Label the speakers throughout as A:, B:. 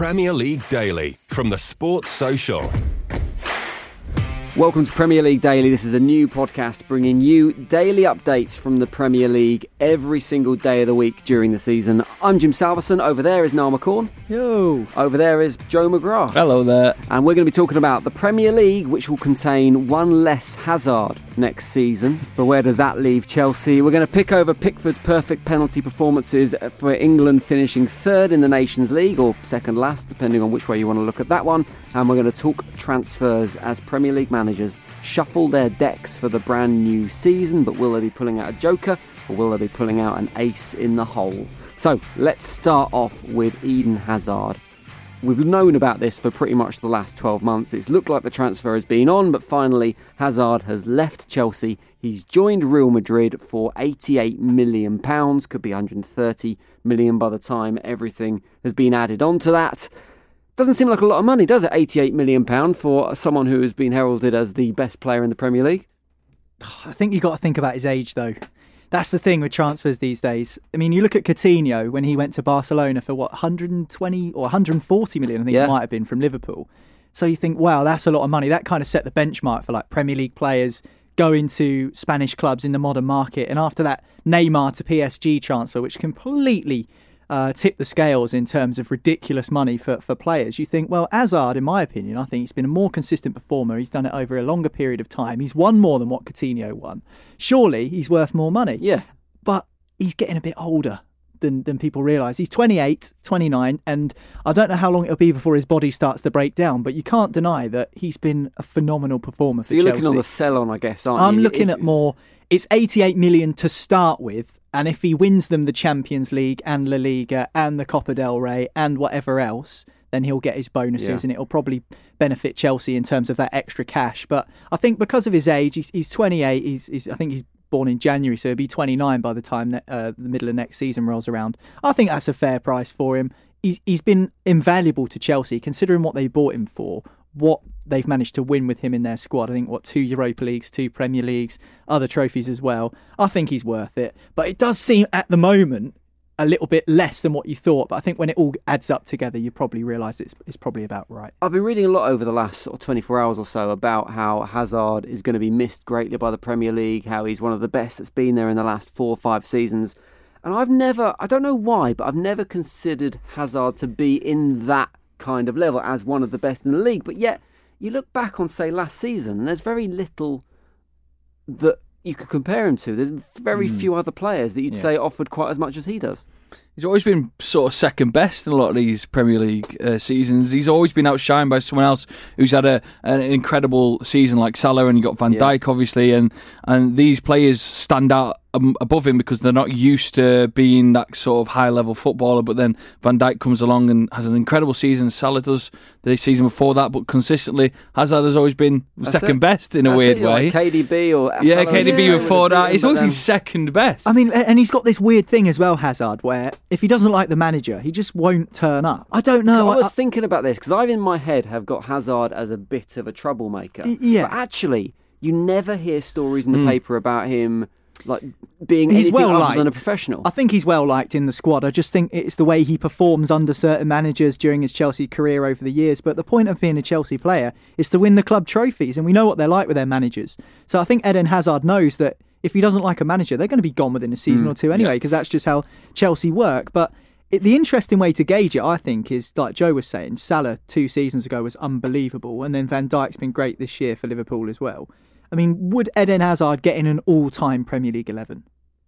A: Premier League Daily from the Sports Social.
B: Welcome to Premier League Daily. This is a new podcast bringing you daily updates from the Premier League every single day of the week during the season. I'm Jim Salverson. Over there is Niall McCorn.
C: Yo.
B: Over there is Joe McGrath.
C: Hello there.
B: And we're going to be talking about the Premier League, which will contain one less Hazard next season. But where does that leave Chelsea? We're going to pick over Pickford's perfect penalty performances for England finishing third in the Nations League, or second last, depending on which way you want to look at that one. And we're going to talk transfers as Premier League managers shuffle their decks for the brand new season. But will they be pulling out a joker, or will they be pulling out an ace in the hole? So let's start off with Eden Hazard. We've known about this for pretty much the last 12 months. It's looked like the transfer has been on, but finally Hazard has left Chelsea. He's joined Real Madrid for 88 million pounds, could be 130 million by the time everything has been added onto that. Doesn't seem like a lot of money, does it? 88 million pound for someone who has been heralded as the best player in the Premier League.
C: I think you've got to think about his age, though. That's the thing with transfers these days. I mean, you look at Coutinho when he went to Barcelona for what 120 or 140 million, I think
B: Yeah.
C: it might have been from Liverpool. So you think, wow, that's a lot of money. That kind of set the benchmark for like Premier League players going to Spanish clubs in the modern market. And after that Neymar to PSG transfer, which completely uh, tipped the scales in terms of ridiculous money for, for players, you think, well, Hazard, in my opinion, I think he's been a more consistent performer. He's done it over a longer period of time. He's won more than what Coutinho won. Surely he's worth more money
B: Yeah.
C: but he's getting a bit older than, than people realise. He's 28, 29, and I don't know how long it'll be before his body starts to break down, but you can't deny that he's been a phenomenal performer
B: So
C: for
B: you're
C: Chelsea.
B: looking on the sell on, I guess, aren't you?
C: I'm looking
B: If-
C: at more. It's 88 million to start with, and if he wins them the Champions League and La Liga and the Copa del Rey and whatever else, then he'll get his bonuses,
B: Yeah.
C: and it'll probably benefit Chelsea in terms of that extra cash. But I think because of his age, he's, he's 28. He's, he's I think he's born in January, so he'll be 29 by the time that, uh, the middle of next season rolls around. I think that's a fair price for him. He's he's been invaluable to Chelsea considering what they bought him for what they've managed to win with him in their squad. I think what two Europa Leagues, two Premier Leagues, other trophies as well. I think he's worth it. But it does seem at the moment a little bit less than what you thought. But I think when it all adds up together, you probably realise it's it's probably about right.
B: I've been reading a lot over the last sort of 24 hours or so about how Hazard is going to be missed greatly by the Premier League, how he's one of the best that's been there in the last four or five seasons. And I've never, I don't know why, but I've never considered Hazard to be in that kind of level as one of the best in the league. But yet, you look back on, say, last season, and there's very little that you could compare him to. There's very few other players that you'd say offered quite as much as he does.
D: He's always been sort of second best in a lot of these Premier League uh, seasons. He's always been outshined by someone else who's had a an incredible season, like Salah, and you got Van
B: Yeah.
D: Dijk, obviously, and and these players stand out Um, above him because they're not used to being that sort of high level footballer. But then Van Dijk comes along and has an incredible season. Salah does the season before that, but consistently Hazard has always been
B: That's
D: second
B: it.
D: best in a weird
B: it, like
D: way.
B: KDB or
D: yeah,
B: Salah was
D: KDB
B: the same
D: before that. He's
B: but
D: always been second best.
C: I mean, and he's got this weird thing as well, Hazard, where if he doesn't like the manager, he just won't turn up. I don't know.
B: So I was
C: I-
B: thinking about this because I, in my head, have got Hazard as a bit of a troublemaker.
C: Y- yeah.
B: But actually, you never hear stories in the hmm. paper about him like being
C: He's well
B: other
C: liked.
B: than a professional.
C: I think he's well liked in the squad. I just think it's the way he performs under certain managers during his Chelsea career over the years. But the point of being a Chelsea player is to win the club trophies, and we know what they're like with their managers. So I think Eden Hazard knows that if he doesn't like a manager, they're going to be gone within a season mm, or two anyway, because that's just how Chelsea work. But it, the interesting way to gauge it, I think, is like Joe was saying. Salah two seasons ago was unbelievable, and then Van Dijk's been great this year for Liverpool as well. I mean, would Eden Hazard get in an all-time Premier League eleven?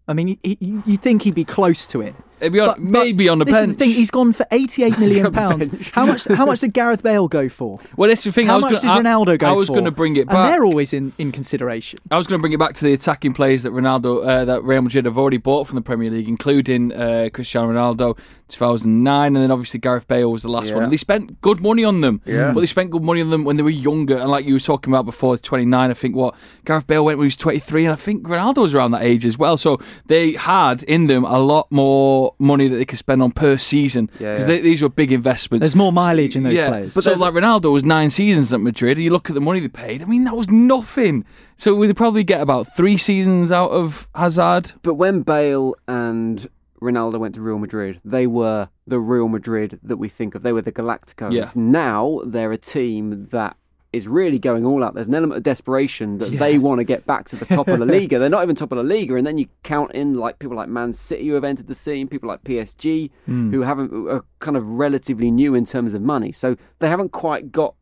C: I mean, you, you think he'd be close to it.
D: Maybe on, maybe on the
C: this
D: bench.
C: Is the thing, he's gone for 88 million pounds. How much? How much did Gareth Bale go for?
D: well, that's the thing.
C: How
D: I was
C: much
D: gonna,
C: did Ronaldo go
D: I, I was
C: for?
D: going to bring it
C: And they're always in, in consideration.
D: I was going to bring it back to the attacking players that Ronaldo, uh, that Real Madrid have already bought from the Premier League, including uh, Cristiano Ronaldo, 2009, and then obviously Gareth Bale was the last
B: Yeah.
D: one. And they spent good money on them,
B: Yeah.
D: but they spent good money on them when they were younger. And like you were talking about before, 29, I think what Gareth Bale went when he was 23, and I think Ronaldo was around that age as well. So they had in them a lot more money that they could spend on per season because
B: yeah.
D: these were big investments.
C: There's more mileage in those
D: yeah.
C: players.
D: But so
B: there's-
D: like Ronaldo was nine seasons at Madrid. and You look at the money they paid. I mean, that was nothing. So we'd probably get about three seasons out of Hazard.
B: But when Bale and Ronaldo went to Real Madrid, they were the Real Madrid that we think of. They were the Galacticos.
D: Yeah.
B: Now they're a team that is really going all out. There's an element of desperation that they want to get back to the top of the Liga. They're not even top of the Liga, and then you count in like people like Man City who have entered the scene, people like PSG hmm. who haven't are kind of relatively new in terms of money. So they haven't quite got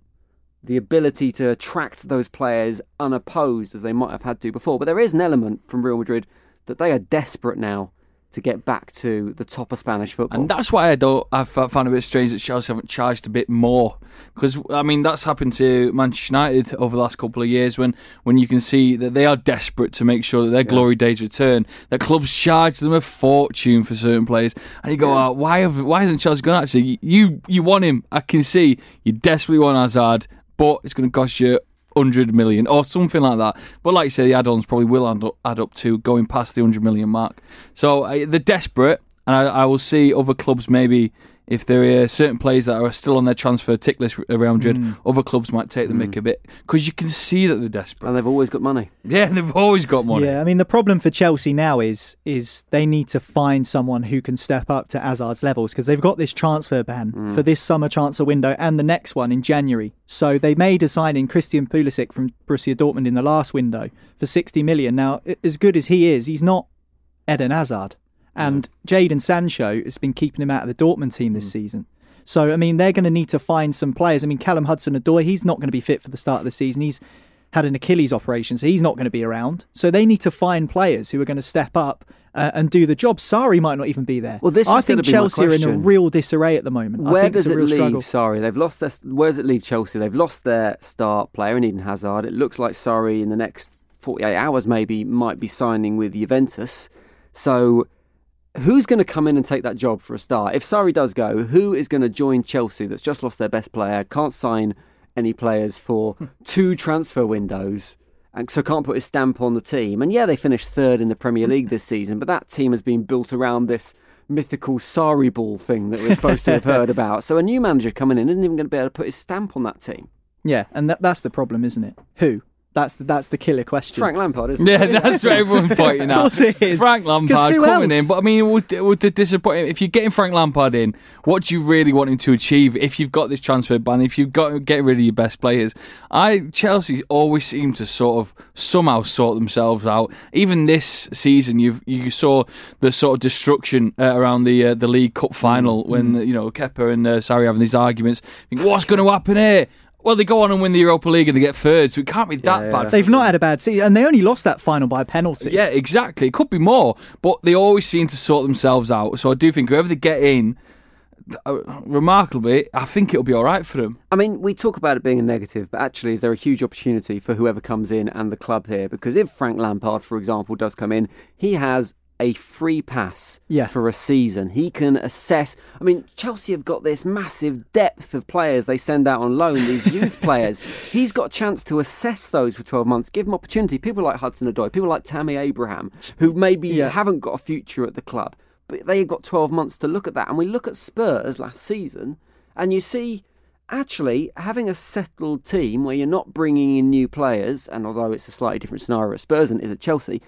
B: the ability to attract those players unopposed as they might have had to before. But there is an element from Real Madrid that they are desperate now to get back to the top of Spanish football.
D: And that's why I don't. I found it a bit strange that Chelsea haven't charged a bit more because I mean that's happened to Manchester United over the last couple of years when when you can see that they are desperate to make sure that their glory days return. That clubs charge them a fortune for certain players, and you go, oh, why have why hasn't Chelsea gone? Actually, you you want him. I can see you desperately want Hazard, but it's going to cost you. 100 million or something like that. But like you say, the add ons probably will add up, add up to going past the 100 million mark. So uh, they're desperate, and I, I will see other clubs maybe if there are certain players that are still on their transfer tick list at Real Madrid, hmm. other clubs might take the mick hmm. a bit because you can see that they're desperate.
B: and they've always got money.
D: Yeah, they've always got money.
C: Yeah, I mean the problem for Chelsea now is is they need to find someone who can step up to Hazard's levels because they've got this transfer ban hmm. for this summer transfer window and the next one in January. So they made a signing Christian Pulisic from Borussia Dortmund in the last window for 60 million. Now, as good as he is, he's not Eden Hazard. And Jadon Sancho has been keeping him out of the Dortmund team this season. So, I mean, they're going to need to find some players. I mean, Callum Hudson Odoi, he's not going to be fit for the start of the season. He's had an Achilles operation, so he's not going to be around. So they need to find players who are going to step up uh, and do the job. Sarri might not even be there.
B: Well, this
C: I think Chelsea are in a real disarray at the moment. I
B: Where
C: think
B: does
C: it's a
B: it leave?
C: struggle.
B: Sorry, they've lost their. Where does it leave Chelsea? They've lost their star player in Eden Hazard. It looks like Sarri in the next 48 hours maybe might be signing with Juventus. So. Who's going to come in and take that job for a start? If Sarri does go, who is going to join Chelsea that's just lost their best player, can't sign any players for hmm. two transfer windows, and so can't put his stamp on the team? And yeah, they finished third in the Premier League this season, but that team has been built around this mythical Sarri ball thing that we're supposed to have heard about. So a new manager coming in isn't even going to be able to put his stamp on that team.
C: Yeah, and that, that's the problem, isn't it? Who? That's the, that's the killer question.
B: Frank Lampard, isn't it?
D: Yeah, that's what everyone's pointing
C: Of
D: out.
C: course it is.
D: Frank
C: 'Cause
D: Lampard coming
C: else?
D: in, but I mean, would, would the disappointment, if you're getting Frank Lampard in? What do you really want him to achieve? If you've got this transfer ban, if you've got to get rid of your best players, I Chelsea always seem to sort of somehow sort themselves out. Even this season, you you saw the sort of destruction uh, around the uh, the League Cup final when you know Kepa and uh, Sarri having these arguments. Think, What's going to happen here? Well, they go on and win the Europa League and they get third, so it can't be that
B: yeah.
D: bad.
C: They've not had a bad season, and they only lost that final by a penalty.
D: Yeah, exactly. It could be more, but they always seem to sort themselves out. So I do think whoever they get in, uh, remarkably, I think it'll be all right for them.
B: I mean, we talk about it being a negative, but actually, is there a huge opportunity for whoever comes in and the club here? Because if Frank Lampard, for example, does come in, he has a free pass
C: Yeah.
B: for a season. He can assess. I mean, Chelsea have got this massive depth of players they send out on loan, these youth players. He's got a chance to assess those for 12 months, give them opportunity. People like Hudson Odoi, people like Tammy Abraham, who maybe
C: Yeah.
B: haven't got a future at the club, but they've got 12 months to look at that. And we look at Spurs last season, and you see actually having a settled team where you're not bringing in new players, and although it's a slightly different scenario at Spurs than it is at Chelsea,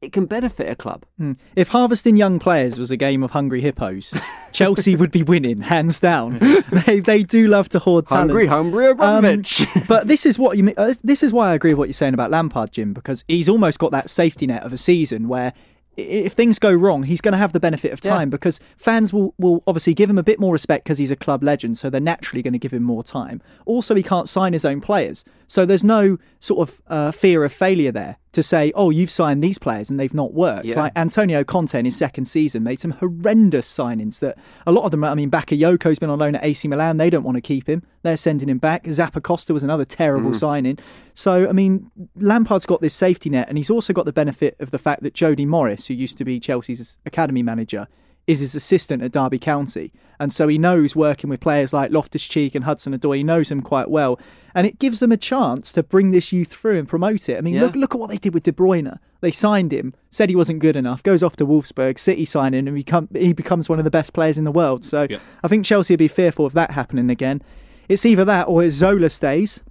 B: it can benefit a club.
C: Hmm. If harvesting young players was a game of hungry hippos, Chelsea would be winning hands down. they they do love to hoard talent.
B: Hungry, hungry
C: Um,
B: Abramovich.
C: but this is what you mean. uh, This is why I agree with what you're saying about Lampard, Jim, because he's almost got that safety net of a season where if things go wrong, he's going to have the benefit of
B: Yeah.
C: time because fans will, will obviously give him a bit more respect because he's a club legend, so they're naturally going to give him more time. Also, he can't sign his own players, so there's no sort of uh, fear of failure there to say, oh, you've signed these players and they've not worked.
B: Yeah.
C: Like Antonio Conte in his second season made some horrendous signings that a lot of them, I mean, Bakayoko's been on loan at AC Milan, they don't want to keep him. They're sending him back. Zappacosta was another terrible mm. signing. So, I mean, Lampard's got this safety net, and he's also got the benefit of the fact that Jody Morris, who used to be Chelsea's academy manager, is his assistant at Derby County. And so he knows working with players like Loftus Cheek and Hudson Odoi, he knows them quite well. And it gives them a chance to bring this youth through and promote it. I mean,
B: Yeah.
C: look, look at what they did with De Bruyne. They signed him, said he wasn't good enough, goes off to Wolfsburg, City signing, and become, he becomes one of the best players in the world. So
D: Yeah.
C: I think Chelsea would be fearful of that happening again. It's either that or Zola stays,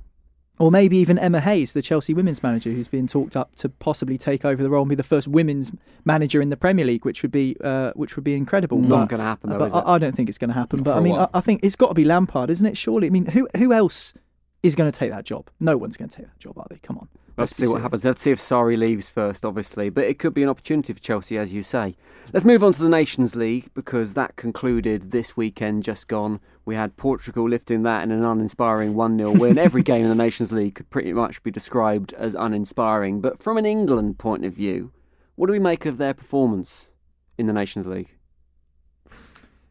C: or maybe even Emma Hayes, the Chelsea women's manager, who's being talked up to possibly take over the role and be the first women's manager in the Premier League, which would be uh, which would be incredible.
B: Not gonna happen, though,
C: I,
B: it?
C: I don't think it's going to happen. But I mean, I. I think it's got to be Lampard, isn't it? Surely. I mean, who who else is going to take that job? No one's going to take that job, are they? Come on.
B: Let's
C: be
B: see what
C: serious.
B: happens. Let's see if Sarri leaves first, obviously. But it could be an opportunity for Chelsea, as you say. Let's move on to the Nations League because that concluded this weekend just gone. We had Portugal lifting that in an uninspiring 1 0 win. Every game in the Nations League could pretty much be described as uninspiring. But from an England point of view, what do we make of their performance in the Nations League?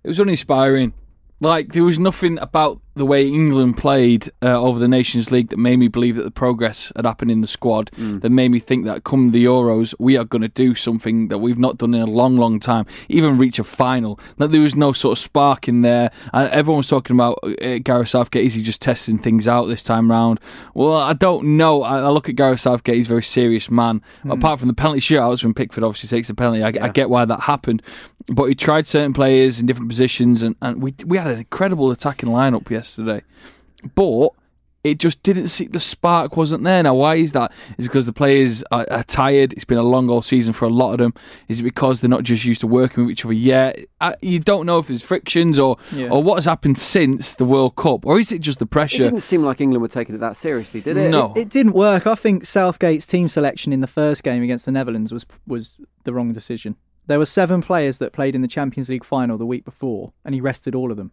D: It was uninspiring. Like there was nothing about the way England played uh, over the Nations League that made me believe that the progress had happened in the squad. That made me think that come the Euros, we are going to do something that we've not done in a long, long time. Even reach a final. That there was no sort of spark in there. And everyone was talking about uh, Gareth Southgate. Is he just testing things out this time round? Well, I don't know. I, I look at Gareth Southgate. He's a very serious man. Apart from the penalty shootouts when Pickford obviously takes the penalty, I, I get why that happened. But he tried certain players in different positions, and, and we we had an incredible attacking lineup yesterday. But it just didn't see the spark wasn't there. Now, why is that? Is it because the players are, are tired? It's been a long old season for a lot of them. Is it because they're not just used to working with each other yet? I, you don't know if there's frictions or
C: Yeah.
D: or what has happened since the World Cup, or is it just the pressure?
B: It didn't seem like England were taking it that seriously, did it?
D: No.
C: It didn't work. I think Southgate's team selection in the first game against the Netherlands was was the wrong decision. There were seven players that played in the Champions League final the week before, and he rested all of them.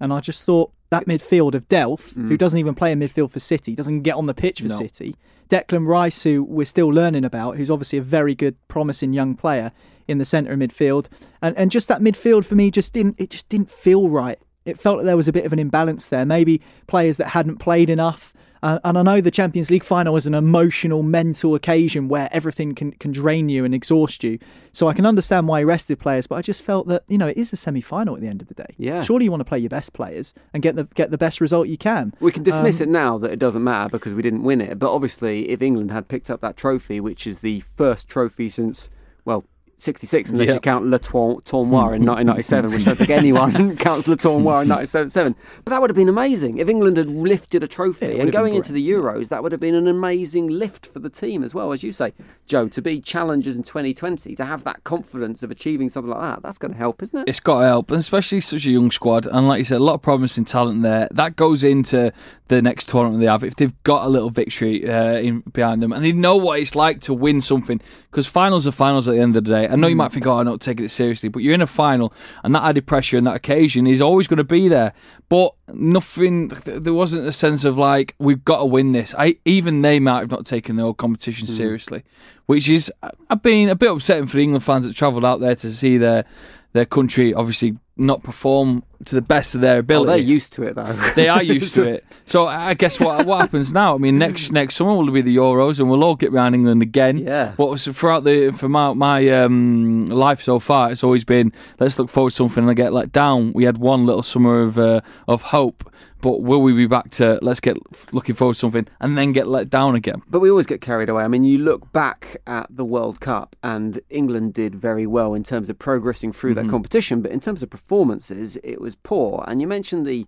C: And I just thought that midfield of Delph, who mm. doesn't even play in midfield for City, doesn't get on the pitch for
D: No.
C: City. Declan Rice, who we're still learning about, who's obviously a very good, promising young player in the centre of midfield, and and just that midfield for me just didn't it just didn't feel right. It felt like there was a bit of an imbalance there. Maybe players that hadn't played enough. Uh, and I know the Champions League final was an emotional, mental occasion where everything can, can drain you and exhaust you. So I can understand why he rested players, but I just felt that you know it is a semi-final at the end of the day.
B: Yeah.
C: Surely you want to play your best players and get the get the best result you can.
B: We can dismiss
C: Um,
B: it now that it doesn't matter because we didn't win it. But obviously, if England had picked up that trophy, which is the first trophy since, well, 66, unless
D: Yeah.
B: you count Le Tour- Tournoi in 1997, which I don't think anyone counts Le Tournoi in 1977. But that would have been amazing. If England had lifted a trophy
C: Yeah,
B: and going into the Euros, that would have been an amazing lift for the team as well, as you say, Joe, to be challengers in 2020, to have that confidence of achieving something like that. That's going to help, isn't it?
D: It's got to help, and especially such a young squad. And like you said, a lot of promising talent there. That goes into the next tournament they have. If they've got a little victory uh, in behind them, and they know what it's like to win something, because finals are finals at the end of the day. I know you might mm. think, "Oh, I'm not taking it seriously," but you're in a final, and that added pressure and that occasion is always going to be there. But nothing. There wasn't a sense of like we've got to win this. I even they might have not taken the whole competition mm. seriously, which is I've been a bit upsetting for the England fans that travelled out there to see their their country obviously not perform to the best of their
B: Oh,
D: ability.
B: they're used to it, though.
D: They are used to it. So I guess what what happens now? I mean, next next summer will be the Euros, and we'll all get round England again.
B: Yeah.
D: But was- throughout the for my my um, life so far, it's always been let's look forward to something and I get let down. We had one little summer of uh, of hope, but will we be back to let's get looking forward to something and then get let down again?
B: But we always get carried away. I mean, you look back at the World Cup, and England did very well in terms of progressing through that competition. But in terms of performances, it was poor. And you mentioned the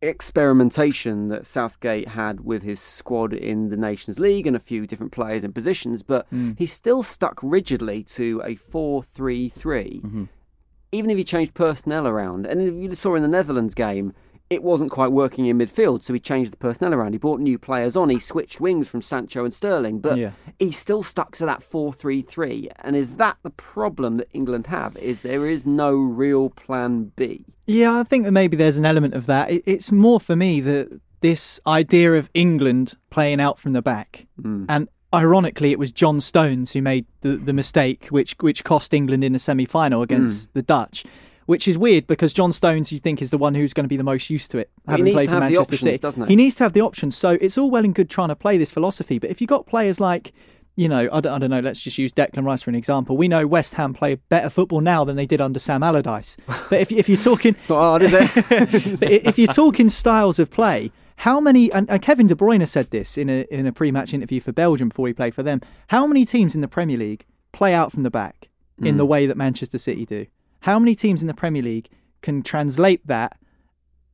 B: experimentation that Southgate had with his squad in the Nations League and a few different players in positions, but mm. he still stuck rigidly to a 4 3 3. Mm-hmm. Even if he changed personnel around. And you saw in the Netherlands game, it wasn't quite working in midfield, so he changed the personnel around. He brought new players on. He switched wings from Sancho and Sterling, but
C: Yeah.
B: he still stuck to that 4-3-3. And is that the problem that England have? Is there is no real plan B?
C: Yeah, I think that maybe there's an element of that. It's more for me that this idea of England playing out from the back, hmm. and ironically, it was John Stones who made the, the mistake, which which cost England in the semi final against hmm. the Dutch. Which is weird because John Stones, you think, is the one who's going to be the most used to it, having
B: needs
C: played
B: to
C: for
B: have the
C: Manchester
B: options,
C: City.
B: doesn't he?
C: He needs to have the options. So it's all well and good trying to play this philosophy, but if you've got players like, you know, I don't, I don't know, let's just use Declan Rice for an example. We know West Ham play better football now than they did under Sam Allardyce. But if, if you're talking,
B: It's not hard, is it?
C: if you're talking styles of play, how many? And, and Kevin De Bruyne said this in a in a pre-match interview for Belgium before he played for them. How many teams in the Premier League play out from the back in the hmm. way that Manchester City do? How many teams in the Premier League can translate that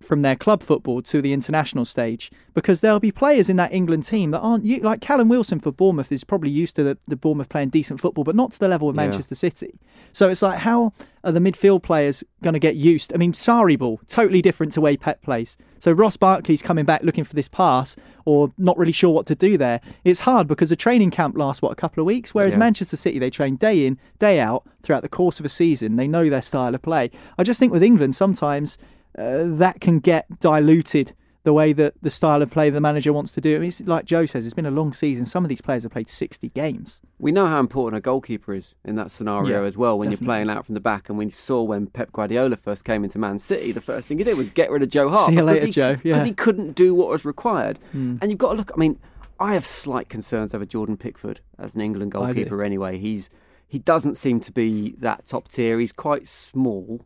C: from their club football to the international stage because there'll be players in that England team that aren't you like Callum Wilson for Bournemouth is probably used to the, the Bournemouth playing decent football but not to the level of
B: Yeah.
C: Manchester City. So it's like how are the midfield players going to get used? I mean Sarri ball totally different to way Pep plays. So Ross Barkley's coming back looking for this pass or not really sure what to do there. It's hard because a training camp lasts what a couple of weeks? Whereas
B: Yeah.
C: Manchester City they train day in day out throughout the course of a season. They know their style of play. I just think with England sometimes uh, that can get diluted the way that the style of play the manager wants to do. I mean, it's like Joe says, it's been a long season. Some of these players have played 60 games.
B: We know how important a goalkeeper is in that scenario
C: Yeah,
B: as well. When
C: definitely.
B: you're playing out from the back, and we saw when Pep Guardiola first came into Man City, the first thing he did was get rid of Joe Hart
C: See you
B: because
C: later,
B: he,
C: Joe.
B: because
C: Yeah.
B: he couldn't do what was required.
C: Hmm.
B: And you've got to look. I mean, I have slight concerns over Jordan Pickford as an England goalkeeper. Anyway, he's he doesn't seem to be that top tier. He's quite small.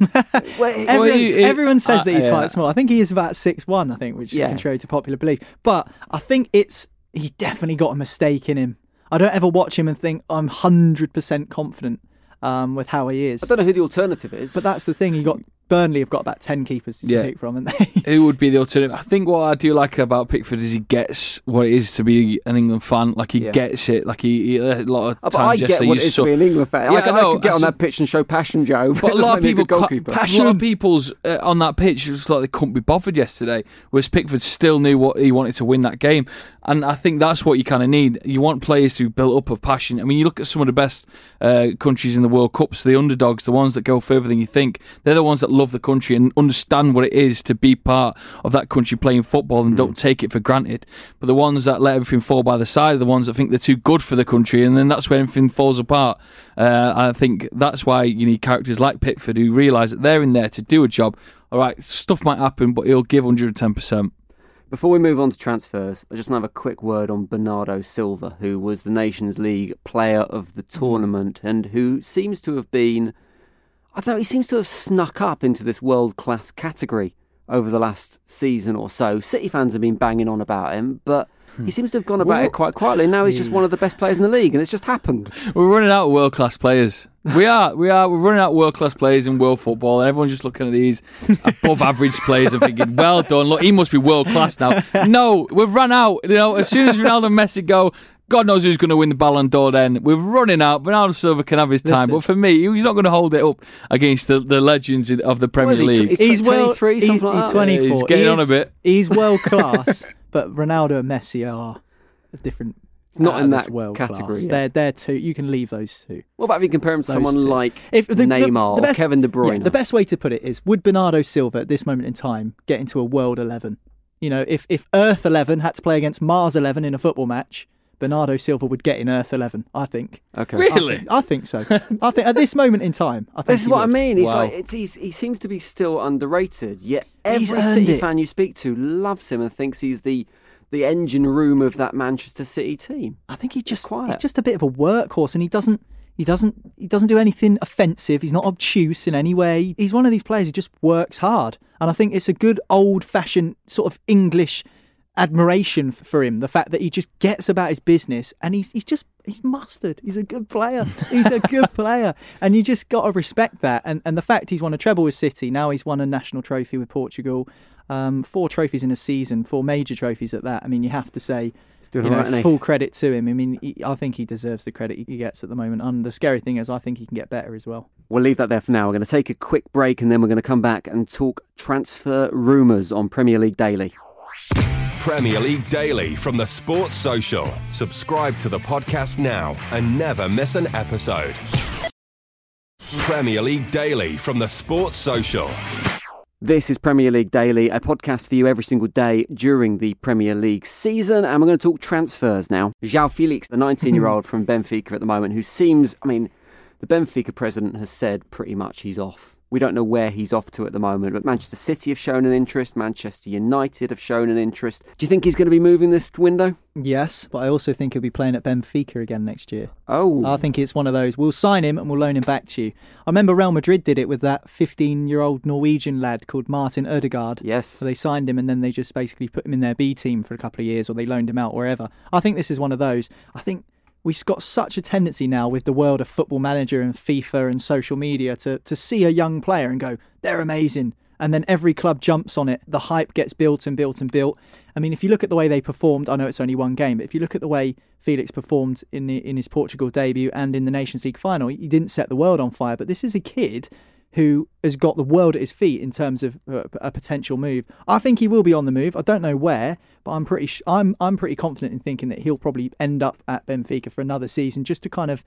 B: Well,
C: Everyone,
D: you-
C: everyone says
D: uh,
C: that he's
D: yeah.
C: quite small. I think he is about six one. I think, which
B: Yeah.
C: is contrary to popular belief. But I think it's he's definitely got a mistake in him. I don't ever watch him and think I'm hundred percent confident um, with how he is.
B: I don't know who the alternative is.
C: But that's the thing. You got Burnley have got about ten keepers to
D: Yeah.
C: pick from, and they.
D: Who would be the alternative? I think what I do like about Pickford is he gets what it is to be an England fan. Like he
B: Yeah.
D: gets it. Like he, he a lot of
B: Oh,
D: times
B: but I
D: yesterday
B: get what it is
D: saw-
B: to be an England fan.
D: Yeah,
B: I, can,
D: I
B: I
D: know,
B: can get on
D: that's-
B: that pitch and show passion, Joe.
D: But a lot of
B: me a
D: people,
B: good
D: ca- a lot
C: Passion.
D: of people's uh, on that pitch just like they couldn't be bothered yesterday. Whereas Pickford still knew what he wanted to win that game, and I think that's what you kind of need. You want players who built up of passion. I mean, you look at some of the best uh, countries in the World Cups, the underdogs, the ones that go further than you think. They're the ones that love the country and understand what it is to be part of that country playing football and don't take it for granted. But the ones that let everything fall by the side are the ones that think they're too good for the country, and then that's when everything falls apart. Uh, I think that's why you need characters like Pickford who realise that they're in there to do a job. All right, stuff might happen, but he'll give 110%.
B: Before we move on to transfers, I just want to have a quick word on Bernardo Silva, who was the Nations League player of the tournament and who seems to have been, I don't know, he seems to have snuck up into this world class category over the last season or so. City fans have been banging on about him, but hmm. he seems to have gone about
D: Well,
B: it quite quietly. Now he's just one of the best players in the league, and it's just happened.
D: We're running out of world class players. We are, we are. We're running out of world class players in world football, and everyone's just looking at these above average players and thinking, "Well done, look, he must be world class now." No, we've run out. You know, as soon as Ronaldo and Messi go, God knows who's going to win the Ballon d'Or. Then we're running out. Bernardo Silva can have his time,
C: Listen.
D: but for me, he's not going to hold it up against the, the legends of the Premier
B: is he,
D: League.
B: He's
C: he's well,
B: 23,
C: he's,
B: something like
C: he's
B: that?
C: 24.
D: Yeah, he's getting
C: He
D: on a bit.
C: He's world class, but Ronaldo and Messi are a different.
B: It's not
C: out
B: in that
C: world
B: category, yeah.
C: They're they're two. You can leave those two.
B: What about if you compare him to
C: Those
B: someone
C: two.
B: like
C: If the, the-
B: Neymar
C: the best-
B: or Kevin De Bruyne?
C: yeah, the best way to put it is: Would Bernardo Silva at this moment in time get into a World Eleven? You know, if if Earth Eleven had to play against Mars Eleven in a football match, Bernardo Silva would get in Earth Eleven. I think.
B: Okay.
C: I
D: Really?
C: think, I think so. I think at this moment in time, I think
B: This is
C: he
B: what I mean. He's
D: Wow.
B: like it's, he's, he seems to be still underrated. Yet every City
C: it.
B: fan you speak to loves him and thinks he's the the engine room of that Manchester City team.
C: I think he just
B: quiet.
C: he's just a bit of a workhorse, and he doesn't he doesn't he doesn't do anything offensive. He's not obtuse in any way. He's one of these players who just works hard, and I think it's a good old fashioned sort of English admiration for him. The fact that he just gets about his business, and he's he's just he's mustard. He's a good player. He's a good player, and you just got to respect that. And and the fact he's won a treble with City, now he's won a national trophy with Portugal. Um, four trophies in a season, four major trophies at that. I mean, you have to say, you know,
B: right,
C: full credit to him. I mean, he, I think he deserves the credit he gets at the moment. And the scary thing is, I think he can get better as well.
B: We'll leave that there for now. We're going to take a quick break and then we're going to come back and talk transfer rumours on Premier League Daily.
A: Premier League Daily from the Sports Social. Subscribe to the podcast now and never miss an episode. Premier League Daily from the Sports Social.
B: This is Premier League Daily, a podcast for you every single day during the Premier League season. And we're going to talk transfers now. João Felix, the 19 year old from Benfica at the moment, who seems, I mean, the Benfica president has said pretty much he's off. We don't know where he's off to at the moment, but Manchester City have shown an interest, Manchester United have shown an interest. Do you think he's going to be moving this window?
C: Yes, but I also think he'll be playing at Benfica again next year.
B: Oh,
C: I think it's one of those. We'll sign him and we'll loan him back to you. I remember Real Madrid did it with that 15 year old Norwegian lad called Martin Odegaard.
B: yes.
C: So they signed him and then they just basically put him in their B team for a couple of years or they loaned him out wherever. I think this is one of those. I think we've got such a tendency now with the world of football manager and FIFA and social media to, to see a young player and go, they're amazing. And then every club jumps on it. The hype gets built and built and built. I mean, if you look at the way they performed, I know it's only one game, but if you look at the way Felix performed in the, in his Portugal debut and in the Nations League final, he didn't set the world on fire. But this is a kid who has got the world at his feet in terms of uh, a potential move. I think he will be on the move. I don't know where, but I'm pretty sh- I'm I'm pretty confident in thinking that he'll probably end up at Benfica for another season just to kind of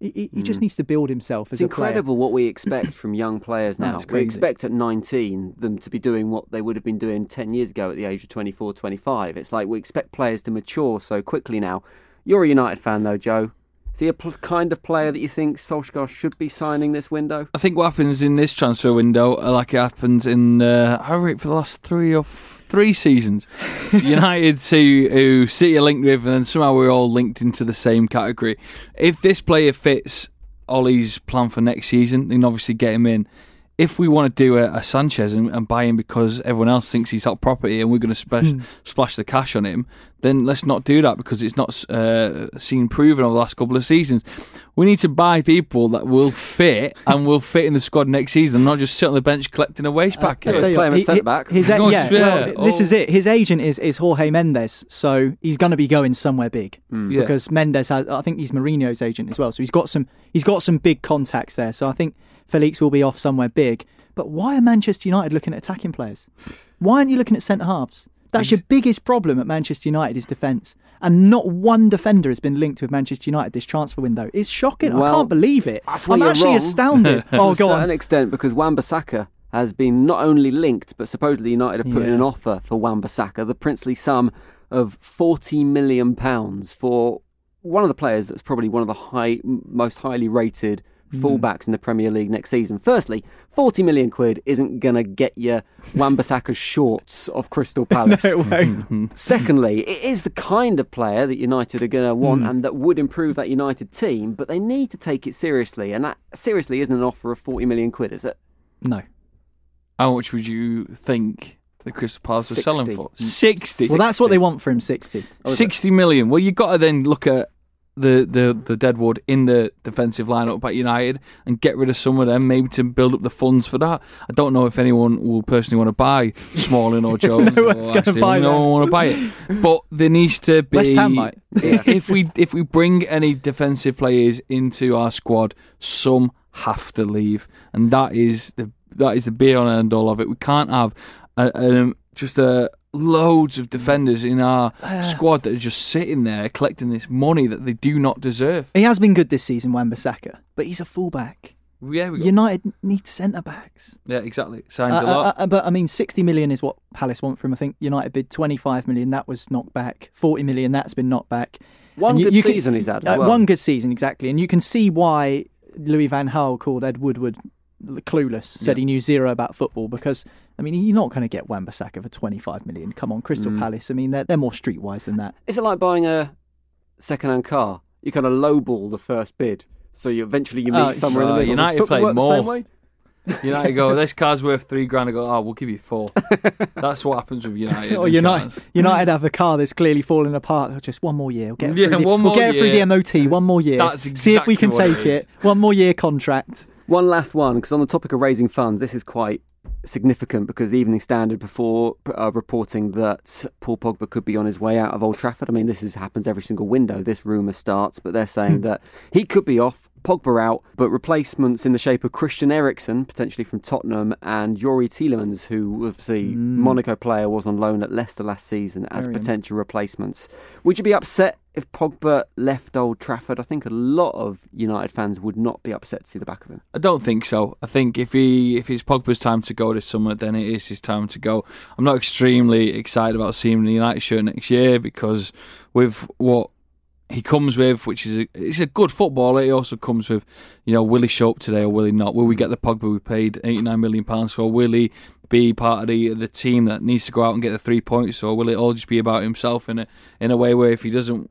C: he, he he just needs to build himself as
B: Hmm. It's
C: a player.
B: incredible what we expect from young players now. We expect at 19 them to be doing what they would have been doing 10 years ago at the age of 24, 25. It's like we expect players to mature so quickly now. You're a United fan though, Joe. Is he a pl- kind of player that you think Solskjaer should be signing this window?
D: I think what happens in this transfer window, uh, like it happens in, uh, I rate for the last three or f- three seasons, United who, who City are linked with, and then somehow we're all linked into the same category. If this player fits Ole's plan for next season, then obviously get him in. If we want to do a, a Sanchez and, and buy him because everyone else thinks he's hot property and we're going to splash, hmm. splash the cash on him, then let's not do that because it's not uh, seen proven over the last couple of seasons. We need to buy people that will fit and will fit in the squad next season, and not just sit on the bench collecting a waste
C: I'll
D: packet.
B: let's play him
C: what,
B: centre-back.
C: His,
D: Go
C: yeah,
D: yeah.
C: well, this
D: Oh.
C: is it. His agent is, is Jorge Mendes, so he's going to be going somewhere big hmm.
D: Yeah.
C: because Mendes has. I think he's Mourinho's agent as well, so he's got some he's got some big contacts there. So I think Felix will be off somewhere big. But why are Manchester United looking at attacking players? Why aren't you looking at centre halves? That's your biggest problem at Manchester United is defence, and not one defender has been linked with Manchester United this transfer window. It's shocking. I can't believe it. I'm actually
B: wrong.
C: astounded.
B: to
C: oh,
B: a
C: go
B: certain
C: on.
B: extent because Wan-Bissaka has been not only linked, but supposedly United have put in an offer for Wan-Bissaka, the princely sum of 40 million pounds for one of the players that's probably one of the high, most highly rated. Fullbacks in the Premier League next season. Firstly, 40 million quid isn't going to get you Wan-Bissaka's shorts off Crystal Palace.
C: No, it won't.
B: Secondly, it is the kind of player that United are going to want
C: Hmm.
B: and that would improve that United team, but they need to take it seriously. And that seriously isn't an offer of 40 million quid, is it?
C: No.
D: How much would you think the Crystal Palace are selling for? 60.
C: Well, that's what they want for him. Sixty.
B: Oh, is it?
D: 60 million. Well, you've got to then look at the, the, the deadwood in the defensive lineup at United and get rid of some of them, maybe to build up the funds for that. I don't know if anyone will personally want to buy Smalling or Jones.
C: No one's gonna
D: Ashley.
C: buy
D: No
C: them.
D: one want to buy it. But there needs to be.
C: West Ham might.
D: if we if we bring any defensive players into our squad, some have to leave, and that is the that is the be and end all of it. We can't have a, a, just a loads of defenders in our squad that are just sitting there collecting this money that they do not deserve.
C: He has been good this season, Wan-Bissaka, but he's a fullback.
D: Yeah, we got,
C: United need centre backs.
D: yeah, exactly. Signed
C: Uh,
D: a lot.
C: uh, uh, but I mean, 60 million is what Palace want from him. I think United bid 25 million. That was knocked back. 40 million. That's been knocked back.
B: One
C: you-
B: good
C: you can-
B: season he's had as
C: Uh,
B: well.
C: One good season, exactly. And you can see why Louis Van Gaal called Ed Woodward l- clueless. Said
D: Yeah.
C: he knew zero about football because I mean you're not going to get Wan-Bissaka for 25 million. Come on, Crystal
B: Mm.
C: Palace. I mean they're they're more streetwise than that.
B: Is it like buying a second-hand car? You kind of lowball the first bid, so you eventually you meet
C: Oh,
B: somewhere in the
D: uh,
B: middle. Does
D: United
B: football
D: play
B: work the same
D: more.
B: way?
D: United go, this car's worth three grand. I go, oh, we'll give you four. That's what happens with United.
C: Or United,
D: cars.
C: United have a car that's clearly falling apart. Oh, Just one more year. We'll get it
D: Yeah,
C: through the,
D: one
C: we'll
D: more
C: get it through the MOT. One more year.
D: That's
C: See if we can
D: what it
C: take it. One more year contract.
B: One last one, because on the topic of raising funds, this is quite significant because the Evening Standard before uh, reporting that Paul Pogba could be on his way out of Old Trafford. I mean, this is, happens every single window. This rumour starts, but they're saying that he could be off. Pogba out, but replacements in the shape of Christian Eriksen, potentially from Tottenham, and Youri Tielemans, who obviously hmm. Monaco player was on loan at Leicester last season as
C: Very
B: potential replacements. Would you be upset if Pogba left Old Trafford? I think a lot of United fans would not be upset to see the back of him.
D: I don't think so. I think if he if it's Pogba's time to go this summer, then it is his time to go. I'm not extremely excited about seeing him in the United shirt next year because with what he comes with, which is a, he's a good footballer. He also comes with, you know, will he show up today or will he not? Will we get the Pogba we paid 89 million pounds for? Will he be part of the the team that needs to go out and get the three points, or will it all just be about himself in a in a way where if he doesn't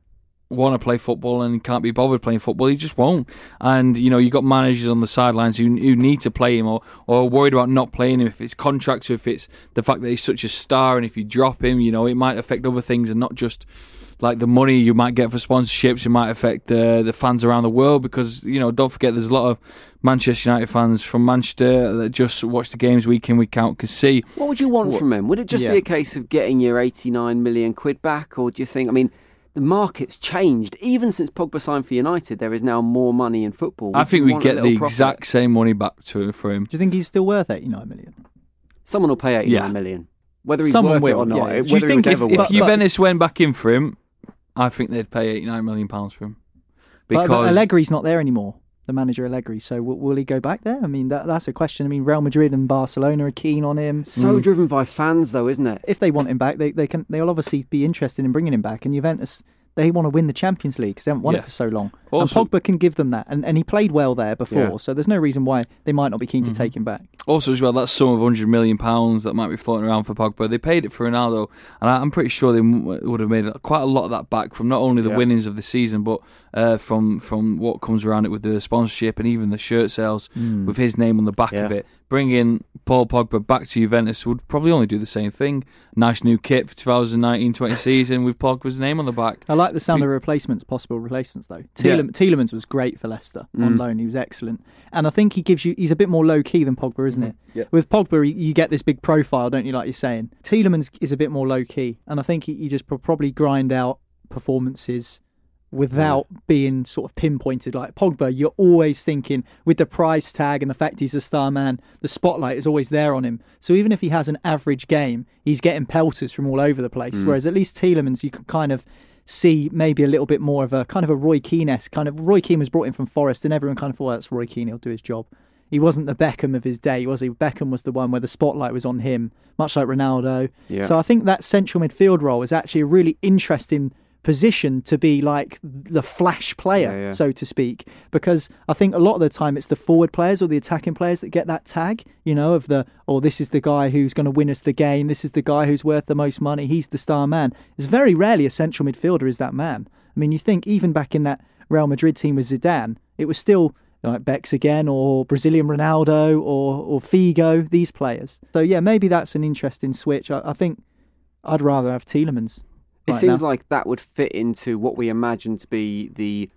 D: want to play football and can't be bothered playing football, he just won't. And you know, you've got managers on the sidelines who, who need to play him or or are worried about not playing him if it's contracts or if it's the fact that he's such a star and if you drop him, you know, it might affect other things and not just like the money you might get for sponsorships. It might affect the the fans around the world because you know, don't forget there's a lot of Manchester United fans from Manchester that just watch the games week in week out can see
B: What would you want
D: What-
B: from him? Would it just
C: Yeah.
B: be a case of getting your 89 million quid back, or do you think? I mean, the market's changed. Even since Pogba signed for United, there is now more money in football.
D: I think we get the
B: profit?
D: exact same money back to for him.
C: Do you think he's still worth 89 million?
B: Someone will pay 89
D: Yeah.
B: million. Whether he's
C: Someone
B: worth it or not,
C: yeah. Do you think if-
B: ever
D: If
B: worth
C: But-
B: it.
D: Juventus went back in for him, I think they'd pay 89 million pounds for him.
C: But, but
D: Because
C: Allegri's not there anymore. The manager Allegri. So w- will he go back there? I mean, that, that's a question. I mean, Real Madrid and Barcelona are keen on him.
B: So mm. driven by fans, though, isn't it?
C: If they want him back, they, they can. They'll obviously be interested in bringing him back. And Juventus, they want to win the Champions League because they haven't won
D: Yeah.
C: it for so long.
D: Also-
C: and Pogba can give them that. And, and he played well there before.
B: Yeah.
C: So there's no reason why they might not be keen to
D: Mm-hmm.
C: take him back.
D: Also, as well, that sum of 100 million pounds that might be floating around for Pogba, they paid it for Ronaldo, and I'm pretty sure they would have made quite a lot of that back from not only the
B: Yeah.
D: winnings of the season, but uh, from from what comes around it with the sponsorship and even the shirt sales with his name on the back of it. Bringing Paul Pogba back to Juventus would probably only do the same thing. Nice new kit for 2019-20 season with Pogba's name on the back.
C: I like the sound
D: We-
C: of replacements, possible replacements though.
D: Yeah.
C: Tielemans was great for Leicester on
B: Mm.
C: loan. He was excellent, and I think he gives you. He's a bit more low key than Pogba, isn't it?
B: Yeah.
C: With Pogba, you- you get this big profile, don't you? Like you're saying, Tielemans is a bit more low key, and I think he, you just probably grind out performances without mm. being sort of pinpointed. Like Pogba, you're always thinking with the price tag and the fact he's a star man, the spotlight is always there on him. So even if he has an average game, he's getting pelters from all over the place. Mm. Whereas at least Tielemans, you can kind of see maybe a little bit more of a kind of a Roy Keane kind of. Roy Keane was brought in from Forest, and everyone kind of thought well, that's Roy Keane. He'll do his job. He wasn't the Beckham of his day, was he? Beckham was the one where the spotlight was on him, much like Ronaldo.
B: Yeah.
C: So I think that central midfield role is actually a really interesting position to be like the flash player,
B: Yeah, yeah.
C: so to speak, because I think a lot of the time it's the forward players or the attacking players that get that tag, you know, of the, oh, this is the guy who's going to win us the game, this is the guy who's worth the most money, he's the star man. It's very rarely a central midfielder is that man. I mean, you think even back in that Real Madrid team with Zidane, it was still like Bex again or Brazilian Ronaldo or, or Figo, these players. So, yeah, maybe that's an interesting switch. I, I think I'd rather have Tielemans.
B: It
C: right
B: seems
C: now.
B: like that would fit into what we imagine to be the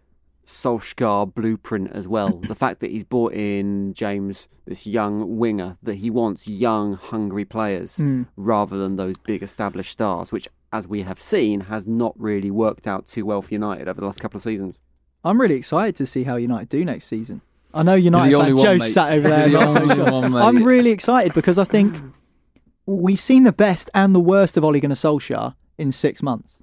B: Solskjaer blueprint as well. the fact that he's brought in James, this young winger, that he wants young, hungry players
C: Hmm.
B: rather than those big established stars, which, as we have seen, has not really worked out too well for United over the last couple of seasons.
C: I'm really excited to see how United do next season. I know United
D: only
C: fans.
D: one,
C: Joe
D: mate.
C: sat over there.
D: The
C: not so
D: only
C: sure.
D: one.
C: I'm really excited because I think we've seen the best and the worst of Ole Gunnar Solskjaer in six months.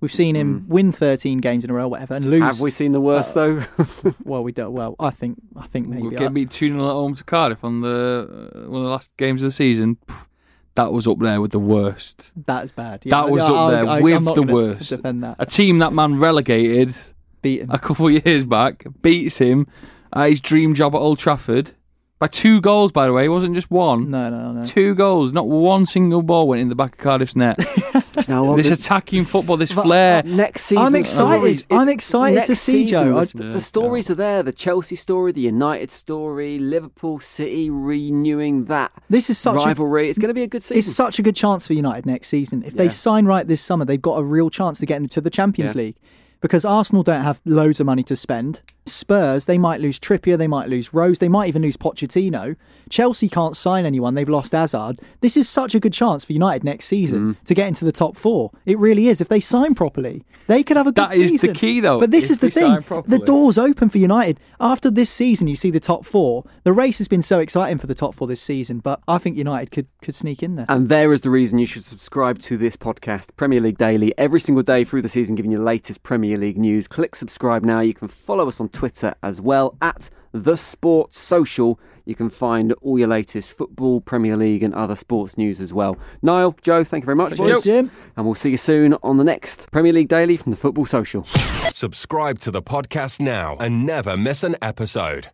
C: We've seen him win 13 games in a row, whatever, and lose.
B: Have we seen the worst, though?
C: Well, we don't. Well, I think. I think maybe.
D: We'll
C: I-
D: get beat 2 0 at home to Cardiff on the uh, one of the last games of the season. Pff, That was up there with the worst.
C: that is bad.
D: That was up there
C: I,
D: with
C: I'm not
D: the worst.
C: Defend that.
D: A team that man relegated
C: Beat him.
D: a couple of years back beats him at his dream job at Old Trafford by two goals, by the way. It wasn't just one.
C: No, no, no.
D: Two goals. Not one single ball went in the back of Cardiff's net.
B: now,
D: this attacking football, this
C: uh,
D: flair.
B: next season,
C: I'm uh, excited.
B: stories-
C: I'm excited to see,
B: season,
C: Joe.
B: The,
C: I-
B: the stories are there. The Chelsea story, the United story, Liverpool City renewing that
C: This is such a
B: rivalry. it's going to be a good season.
C: It's such a good chance for United next season. If
B: Yeah.
C: they sign right this summer, they've got a real chance to get into the Champions
B: Yeah.
C: League. Because Arsenal don't have loads of money to spend. Spurs, they might lose Trippier, they might lose Rose, they might even lose Pochettino. Chelsea can't sign anyone, they've lost Hazard. This is such a good chance for United next season
D: Mm.
C: to get into the top four. It really is. If they sign properly, they could have a good season.
D: That is the key, though,
C: But this is the thing. The door's open for United. After this season, you see the top four. The race has been so exciting for the top four this season, but I think United could, could sneak in there.
B: And there is the reason you should subscribe to this podcast, Premier League Daily, every single day through the season, giving you the latest Premier League news. Click subscribe now. You can follow us on Twitter as well at The Sports Social. You can find all your latest football, Premier League, and other sports news as well. Niall, Joe, thank you very much,
C: Cheers,
B: boys.
C: Jim.
B: And we'll see you soon on the next Premier League Daily from the Football Social.
A: Subscribe to the podcast now and never miss an episode.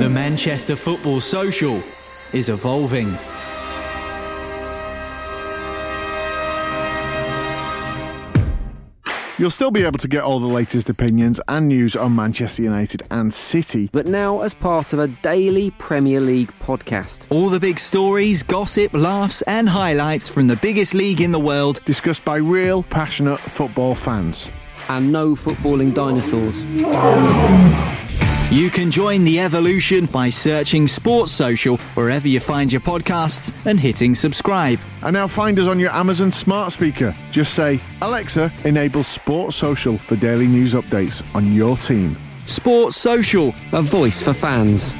E: The Manchester Football Social is evolving.
F: You'll still be able to get all the latest opinions and news on Manchester United and City.
B: But now, as part of a daily Premier League podcast.
E: All the big stories, gossip, laughs, and highlights from the biggest league in the world.
F: Discussed by real, passionate football fans.
B: And no footballing dinosaurs.
E: You can join the evolution by searching Sports Social wherever you find your podcasts and hitting subscribe.
F: And now find us on your Amazon smart speaker. Just say, Alexa, enable Sports Social for daily news updates on your team.
E: Sports Social.
B: A voice for fans.